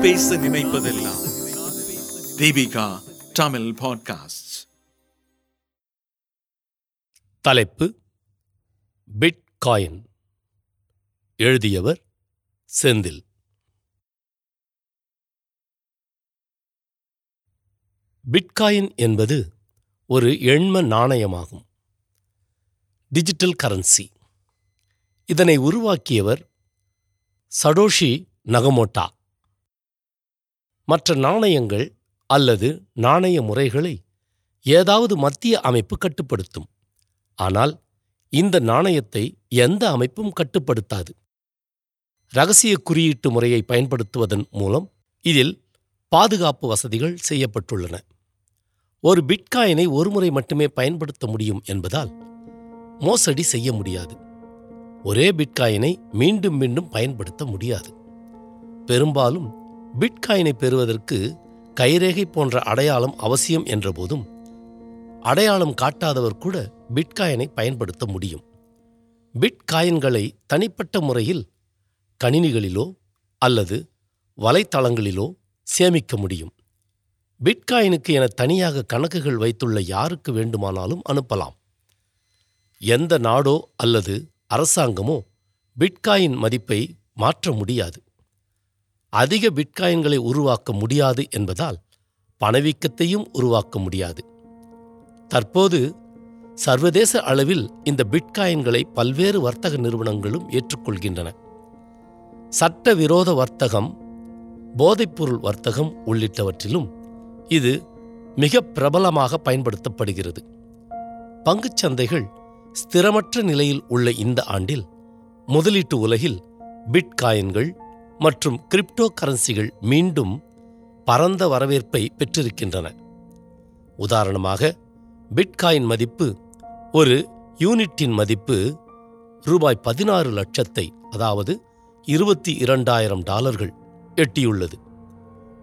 பேச நினைப்பதெல்லாம். தீபிகா தமிழ் பாட்காஸ்ட் தலைப்பு பிட்காயின். எழுதியவர் செந்தில். பிட்காயின் என்பது ஒரு எண்ம நாணயமாகும். Digital currency. இதனை உருவாக்கியவர் சடோஷி நகமோட்டா. மற்ற நாணயங்கள் அல்லது நாணய முறைகளை ஏதாவது மத்திய அமைப்பு கட்டுப்படுத்தும். ஆனால் இந்த நாணயத்தை எந்த அமைப்பும் கட்டுப்படுத்தாது. ரகசிய குறியீட்டு முறையை பயன்படுத்துவதன் மூலம் இதில் பாதுகாப்பு வசதிகள் செய்யப்பட்டுள்ளன. ஒரு பிட்காயினை ஒருமுறை மட்டுமே பயன்படுத்த முடியும் என்பதால் மோசடி செய்ய முடியாது. ஒரே பிட்காயினை மீண்டும் மீண்டும் பயன்படுத்த முடியாது. பெரும்பாலும் பிட்காயினை பெறுவதற்கு கைரேகை போன்ற அடையாளம் அவசியம் என்றபோதும் அடையாளம் காட்டாதவர் கூட பிட்காயினை பயன்படுத்த முடியும். பிட்காயின்களை தனிப்பட்ட முறையில் கணினிகளிலோ அல்லது வலைத்தளங்களிலோ சேமிக்க முடியும். பிட்காயினுக்கு என தனியாக கணக்குகள் வைத்துள்ள யாருக்கு வேண்டுமானாலும் அனுப்பலாம். எந்த நாடோ அல்லது அரசாங்கமோ பிட்காயின் மதிப்பை மாற்ற முடியாது. அதிக பிட்காயின்களை உருவாக்க முடியாது என்பதால் பணவீக்கத்தையும் உருவாக்க முடியாது. தற்போது சர்வதேச அளவில் இந்த பிட்காயின்களை பல்வேறு வர்த்தக நிறுவனங்களும் ஏற்றுக்கொள்கின்றன. சட்டவிரோத வர்த்தகம் போதைப்பொருள் வர்த்தகம் உள்ளிட்டவற்றிலும் இது மிக பிரபலமாக பயன்படுத்தப்படுகிறது. பங்குச்சந்தைகள் ஸ்திரமற்ற நிலையில் உள்ள இந்த ஆண்டில் முதலீட்டு உலகில் பிட்காயின்கள் மற்றும் கிரிப்டோ கரன்சிகள் மீண்டும் பரந்த வரவேற்பை பெற்றிருக்கின்றன. உதாரணமாக பிட்காயின் மதிப்பு ஒரு யூனிட்டின் மதிப்பு ரூபாய் பதினாறு லட்சத்தை அதாவது இருபத்தி இரண்டாயிரம் டாலர்கள் எட்டியுள்ளது.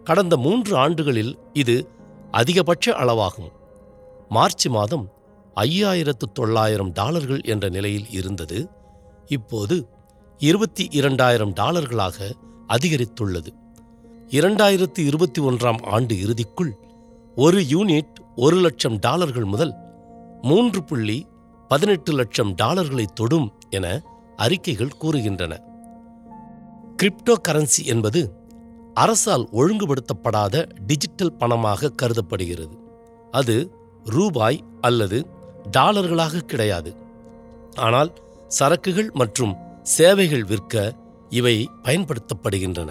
கடந்த மூன்று ஆண்டுகளில் இது அதிகபட்ச அளவாகும். மார்ச் மாதம் ஐயாயிரத்து தொள்ளாயிரம் டாலர்கள் என்ற நிலையில் இருந்தது. இப்போது இருபத்தி இரண்டாயிரம் டாலர்களாக அதிகரித்துள்ளது. இரண்டாயிரத்து இருபத்தி ஒன்றாம் ஆண்டு இறுதிக்குள் ஒரு யூனிட் ஒரு லட்சம் டாலர்கள் முதல் மூன்று புள்ளி பதினெட்டு லட்சம் டாலர்களை தொடும் என அறிக்கைகள் கூறுகின்றன. கிரிப்டோ கரன்சி என்பது அரசால் ஒழுங்குபடுத்தப்படாத டிஜிட்டல் பணமாக கருதப்படுகிறது. அது ரூபாய் அல்லது டாலர்களாக கிடையாது. ஆனால் சரக்குகள் மற்றும் சேவைகள் விற்க இவை பயன்படுத்தப்படுகின்றன.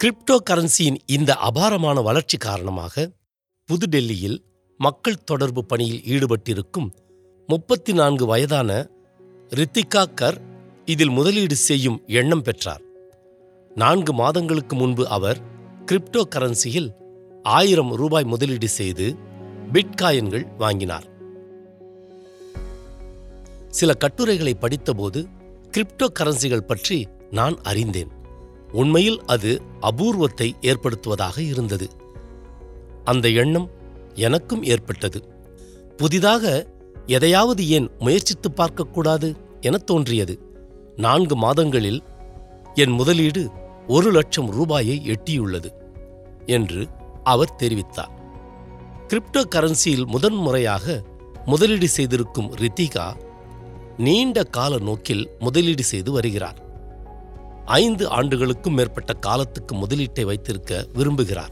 கிரிப்டோ கரன்சியின் இந்த அபாரமான வளர்ச்சி காரணமாக புதுடெல்லியில் மக்கள் தொடர்பு பணியில் ஈடுபட்டிருக்கும் முப்பத்தி நான்கு வயதான ரித்திகா கர் இதில் முதலீடு செய்யும் எண்ணம் பெற்றார். நான்கு மாதங்களுக்கு முன்பு அவர் கிரிப்டோ கரன்சியில் ஆயிரம் ரூபாய் முதலீடு செய்து பிட்காயின்கள் வாங்கினார். சில கட்டுரைகளை படித்தபோது கிரிப்டோ கரன்சிகள் பற்றி நான் அறிந்தேன். உண்மையில் அது அபூர்வத்தை ஏற்படுத்துவதாக இருந்தது. அந்த எண்ணம் எனக்கும் ஏற்பட்டது. புதிதாக எதையாவது ஏன் முயற்சித்து பார்க்கக்கூடாது என தோன்றியது. நான்கு மாதங்களில் என் முதலீடு ஒரு லட்சம் ரூபாயை எட்டியுள்ளது என்று அவர் தெரிவித்தார். கிரிப்டோ கரன்சியில் முதன்முறையாக முதலீடு செய்திருக்கும் ரித்திகா நீண்ட கால நோக்கில் முதலீடு செய்து வருகிறார். ஐந்து ஆண்டுகளுக்கும் மேற்பட்ட காலத்துக்கு முதலீட்டை வைத்திருக்க விரும்புகிறார்.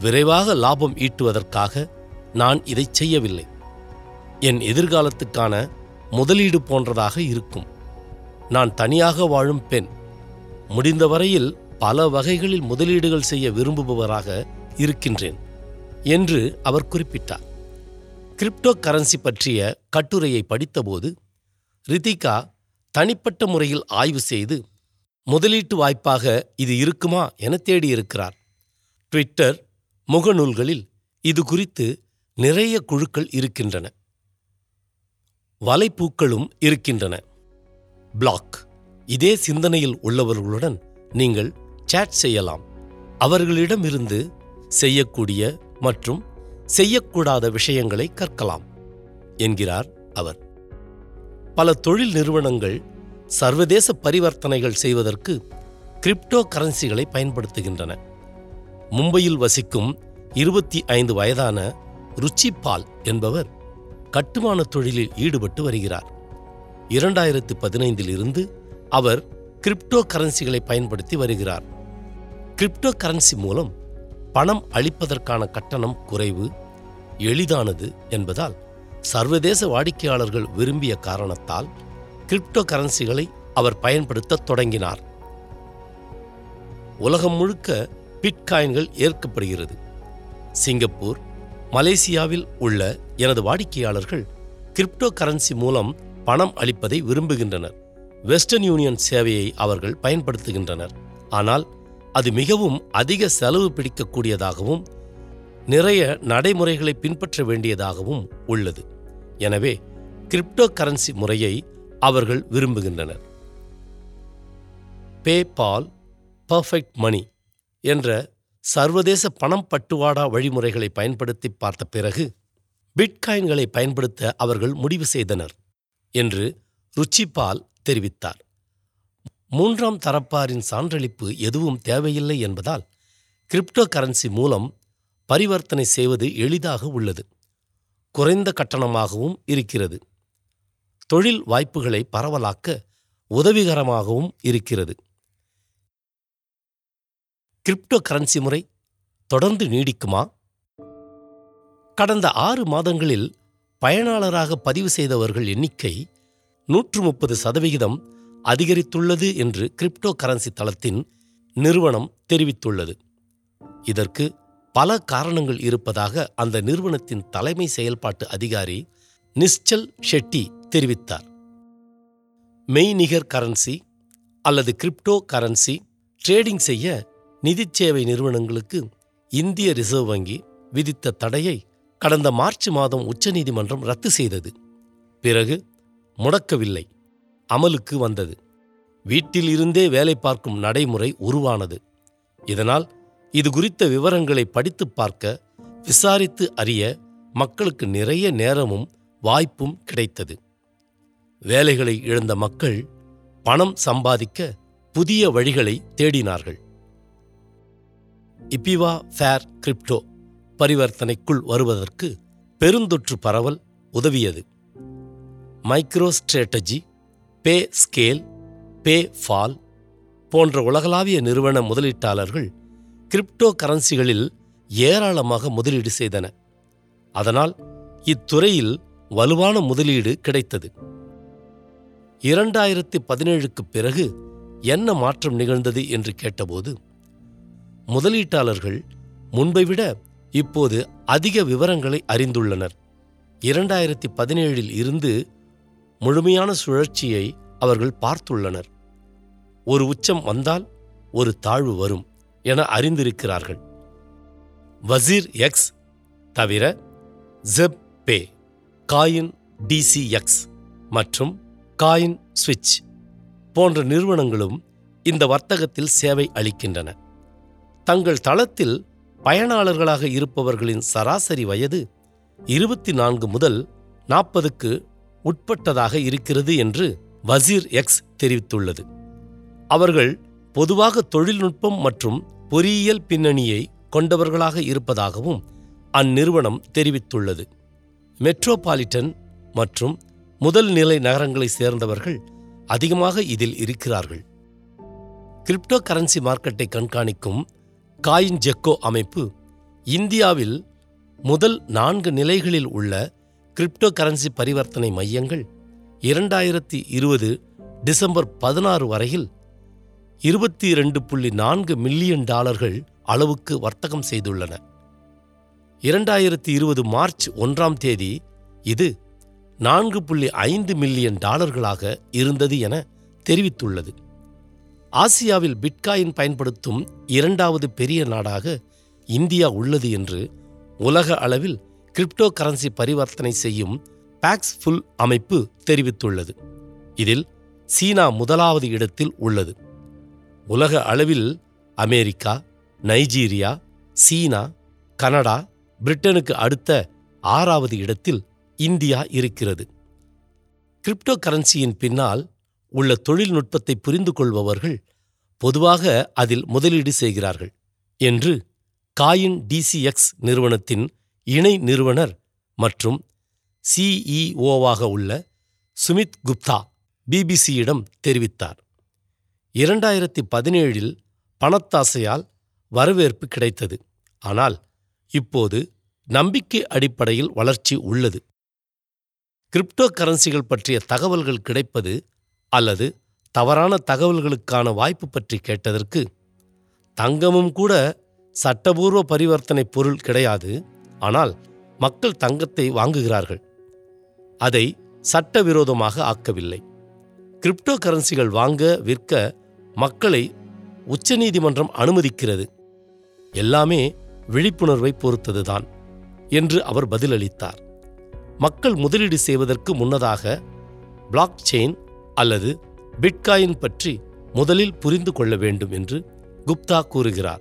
விரைவாக லாபம் ஈட்டுவதற்காக நான் இதை செய்யவில்லை. என் எதிர்காலத்துக்கான முதலீடு போன்றதாக இருக்கும். நான் தனியாக வாழும் பெண். முடிந்தவரையில் பல வகைகளில் முதலீடுகள் செய்ய விரும்புபவராக இருக்கின்றேன் என்று அவர் குறிப்பிட்டார். கிரிப்டோ கரன்சி பற்றிய கட்டுரையை படித்தபோது ரிதிகா தனிப்பட்ட முறையில் ஆய்வு செய்து முதலீட்டு வாய்ப்பாக இது இருக்குமா என தேடியிருக்கிறார். ட்விட்டர் முகநூல்களில் இது குறித்து நிறைய குழுக்கள் இருக்கின்றன. வலைப்பூக்களும் இருக்கின்றன. பிளாக் இதே சிந்தனையில் உள்ளவர்களுடன் நீங்கள் சேட் செய்யலாம். அவர்களிடமிருந்து செய்யக்கூடிய மற்றும் செய்யக்கூடாத விஷயங்களை கற்கலாம் என்கிறார் அவர். பல தொழில் நிறுவனங்கள் சர்வதேச பரிவர்த்தனைகள் செய்வதற்கு கிரிப்டோ கரன்சிகளை பயன்படுத்துகின்றன. மும்பையில் வசிக்கும் இருபத்தி ஐந்து வயதான ருச்சி பால் என்பவர் கட்டுமான தொழிலில் ஈடுபட்டு வருகிறார். இரண்டாயிரத்து பதினைந்தில் இருந்து அவர் கிரிப்டோ கரன்சிகளை பயன்படுத்தி வருகிறார். கிரிப்டோ கரன்சி மூலம் பணம் அளிப்பதற்கான கட்டணம் குறைவு எளிதானது என்பதால் சர்வதேச வாடிக்கையாளர்கள் விரும்பிய காரணத்தால் கிரிப்டோ கரன்சிகளை அவர் பயன்படுத்த தொடங்கினார். உலகம் முழுக்க பிட்காயின்கள் ஏற்கப்படுகிறது. சிங்கப்பூர் மலேசியாவில் உள்ள எனது வாடிக்கையாளர்கள் கிரிப்டோ கரன்சி மூலம் பணம் அளிப்பதை விரும்புகின்றனர். வெஸ்டர்ன் யூனியன் சேவையை அவர்கள் பயன்படுத்துகின்றனர். ஆனால் அது மிகவும் அதிக செலவு பிடிக்கக்கூடியதாகவும் நிறைய நடைமுறைகளை பின்பற்ற வேண்டியதாகவும் உள்ளது. எனவே கிரிப்டோ கரன்சி முறையை அவர்கள் விரும்புகின்றனர். பேபால் பர்ஃபெக்ட் மணி என்ற சர்வதேச பணம் பட்டுவாடா வழிமுறைகளை பயன்படுத்தி பார்த்த பிறகு பிட்காயின்களை பயன்படுத்த அவர்கள் முடிவு செய்தனர் என்று ருச்சிபால் தெரிவித்தார். மூன்றாம் தரப்பாரின் சான்றளிப்பு எதுவும் தேவையில்லை என்பதால் கிரிப்டோ கரன்சி மூலம் பரிவர்த்தனை செய்வது எளிதாக உள்ளது. குறைந்த கட்டணமாகவும் இருக்கிறது. தொழில் வாய்ப்புகளை பரவலாக்க உதவிகரமாகவும் இருக்கிறது. கிரிப்டோ கரன்சி முறை தொடர்ந்து நீடிக்குமா? கடந்த ஆறு மாதங்களில் பயனாளராக பதிவு செய்தவர்கள் எண்ணிக்கை நூற்று முப்பது சதவிகிதம் அதிகரித்துள்ளது என்று கிரிப்டோ கரன்சி தளத்தின் நிறுவனம் தெரிவித்துள்ளது. இதற்கு பல காரணங்கள் இருப்பதாக அந்த நிறுவனத்தின் தலைமை செயல்பாட்டு அதிகாரி நிశ్చல் ஷெட்டி தெரிவித்தார். மெய்நிகர் கரன்சி அல்லது கிரிப்டோ கரன்சி ட்ரேடிங் செய்ய நிதிச்சேவை நிறுவனங்களுக்கு இந்திய ரிசர்வ் வங்கி விதித்த தடையை கடந்த மார்ச் மாதம் உச்சநீதிமன்றம் ரத்து செய்தது. பிறகு முடக்கவில்லை. அமலுக்கு வந்தது. வீட்டில் இருந்தே வேலை பார்க்கும் நடைமுறை உருவானது. இதனால் இது குறித்த விவரங்களை படித்துப் பார்க்க விசாரித்து அறிய மக்களுக்கு நிறைய நேரமும் வாய்ப்பும் கிடைத்தது. வேலைகளை இழந்த மக்கள் பணம் சம்பாதிக்க புதிய வழிகளை தேடினார்கள். இப்பிவா ஃபேர் கிரிப்டோ பரிவர்த்தனைக்குள் வருவதற்கு பெருந்தொற்று பரவல் உதவியது. மைக்ரோ ஸ்ட்ராட்டஜி பே ஸ்கேல் பே ஃபால் போன்ற உலகளாவிய நிறுவன முதலீட்டாளர்கள் கிரிப்டோ கரன்சிகளில் ஏராளமாக முதலீடு செய்தன. அதனால் இத்துறையில் வலுவான முதலீடு கிடைத்தது. இரண்டாயிரத்தி பதினேழுக்குப் பிறகு என்ன மாற்றம் நிகழ்ந்தது என்று கேட்டபோது முதலீட்டாளர்கள் முன்பை விட இப்போது அதிக விவரங்களை அறிந்துள்ளனர். இரண்டாயிரத்தி பதினேழில் இருந்து முழுமையான சுழற்சியை அவர்கள் பார்த்துள்ளனர். ஒரு உச்சம் வந்தால் ஒரு தாழ்வு வரும். என அறிந்திருக்கிறார்கள். வசீர் எக்ஸ் தவிர ஜெப் பே காயின் டிசிஎக்ஸ் மற்றும் காயின் சுவிட்ச் போன்ற நிறுவனங்களும் இந்த வர்த்தகத்தில் சேவை அளிக்கின்றன. தங்கள் தளத்தில் பயனாளர்களாக இருப்பவர்களின் சராசரி வயது இருபத்தி நான்கு முதல் நாற்பதுக்கு உட்பட்டதாக இருக்கிறது என்று வசீர் எக்ஸ் தெரிவித்துள்ளது. அவர்கள் பொதுவாக தொழில்நுட்பம் மற்றும் பொறியியல் பின்னணியை கொண்டவர்களாக இருப்பதாகவும் அந்நிறுவனம் தெரிவித்துள்ளது. மெட்ரோபாலிட்டன் மற்றும் முதல் நிலை நகரங்களைச் சேர்ந்தவர்கள் அதிகமாக இதில் இருக்கிறார்கள். கிரிப்டோ கரன்சி மார்க்கெட்டை கண்காணிக்கும் காயின் ஜெக்கோ அமைப்பு இந்தியாவில் முதல் நான்கு நிலைகளில் உள்ள கிரிப்டோ கரன்சி பரிவர்த்தனை மையங்கள் இரண்டாயிரத்தி இருபது டிசம்பர் பதினாறு வரையில் இருபத்தி இரண்டு புள்ளி நான்கு மில்லியன் டாலர்கள் அளவுக்கு வர்த்தகம் செய்துள்ளன. இரண்டாயிரத்தி இருபது மார்ச் ஒன்றாம் தேதி இது நான்கு புள்ளி ஐந்து மில்லியன் டாலர்களாக இருந்தது என தெரிவித்துள்ளது. ஆசியாவில் பிட்காயின் பயன்படுத்தும் இரண்டாவது பெரிய நாடாக இந்தியா உள்ளது என்று உலக அளவில் கிரிப்டோ கரன்சி பரிவர்த்தனை செய்யும் பேக்ஸ் ஃபுல் அமைப்பு தெரிவித்துள்ளது. இதில் சீனா முதலாவது இடத்தில் உள்ளது. உலக அளவில் அமெரிக்கா நைஜீரியா சீனா கனடா பிரிட்டனுக்கு அடுத்த ஆறாவது இடத்தில் இந்தியா இருக்கிறது. கிரிப்டோ கரன்சியின் பின்னால் உள்ள தொழில்நுட்பத்தை புரிந்து கொள்பவர்கள் பொதுவாக அதில் முதலீடு செய்கிறார்கள் என்று காயின் டிசிஎக்ஸ் நிறுவனத்தின் இணை நிறுவனர் மற்றும் சிஇஓவாக உள்ள சுமித் குப்தா பிபிசியிடம் தெரிவித்தார். இரண்டாயிரத்தி பதினேழில் பணத்தாசையால் வரவேற்பு கிடைத்தது. ஆனால் இப்போது நம்பிக்கை அடிப்படையில் வளர்ச்சி உள்ளது. கிரிப்டோ கரன்சிகள் பற்றிய தகவல்கள் கிடைப்பது அல்லது தவறான தகவல்களுக்கான வாய்ப்பு பற்றி கேட்டதற்கு தங்கமும் கூட சட்டபூர்வ பரிவர்த்தனை பொருள் கிடையாது. ஆனால் மக்கள் தங்கத்தை வாங்குகிறார்கள். அதை சட்டவிரோதமாக ஆக்கவில்லை. கிரிப்டோ கரன்சிகள் வாங்க விற்க மக்களை உச்சநீதிமன்றம் அனுமதிக்கிறது. எல்லாமே விழிப்புணர்வை பொறுத்ததுதான் என்று அவர் பதிலளித்தார். மக்கள் முதலீடு செய்வதற்கு முன்னதாக பிளாக் செயின் அல்லது பிட்காயின் பற்றி முதலில் புரிந்து கொள்ள வேண்டும் என்று குப்தா கூறுகிறார்.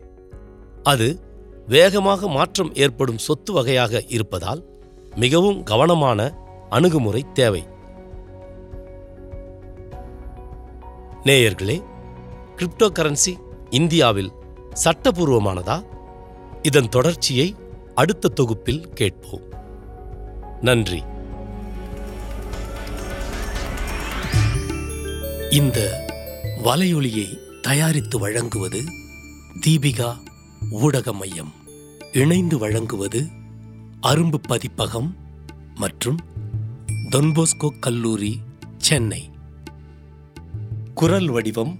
அது வேகமாக மாற்றம் ஏற்படும் சொத்து வகையாக இருப்பதால் மிகவும் கவனமான அணுகுமுறை தேவை. நேயர்களே கிரிப்டோ கரன்சி இந்தியாவில் சட்டபூர்வமானதா? இதன் தொடர்ச்சியை அடுத்த தொகுப்பில் கேட்போம். நன்றி. இந்த வலையொலியை தயாரித்து வழங்குவது தீபிகா ஊடக மையம் இணைந்து வழங்குவது அரும்பு பதிப்பகம் மற்றும் தொன்போஸ்கோ கல்லூரி சென்னை. குரல் வடிவம்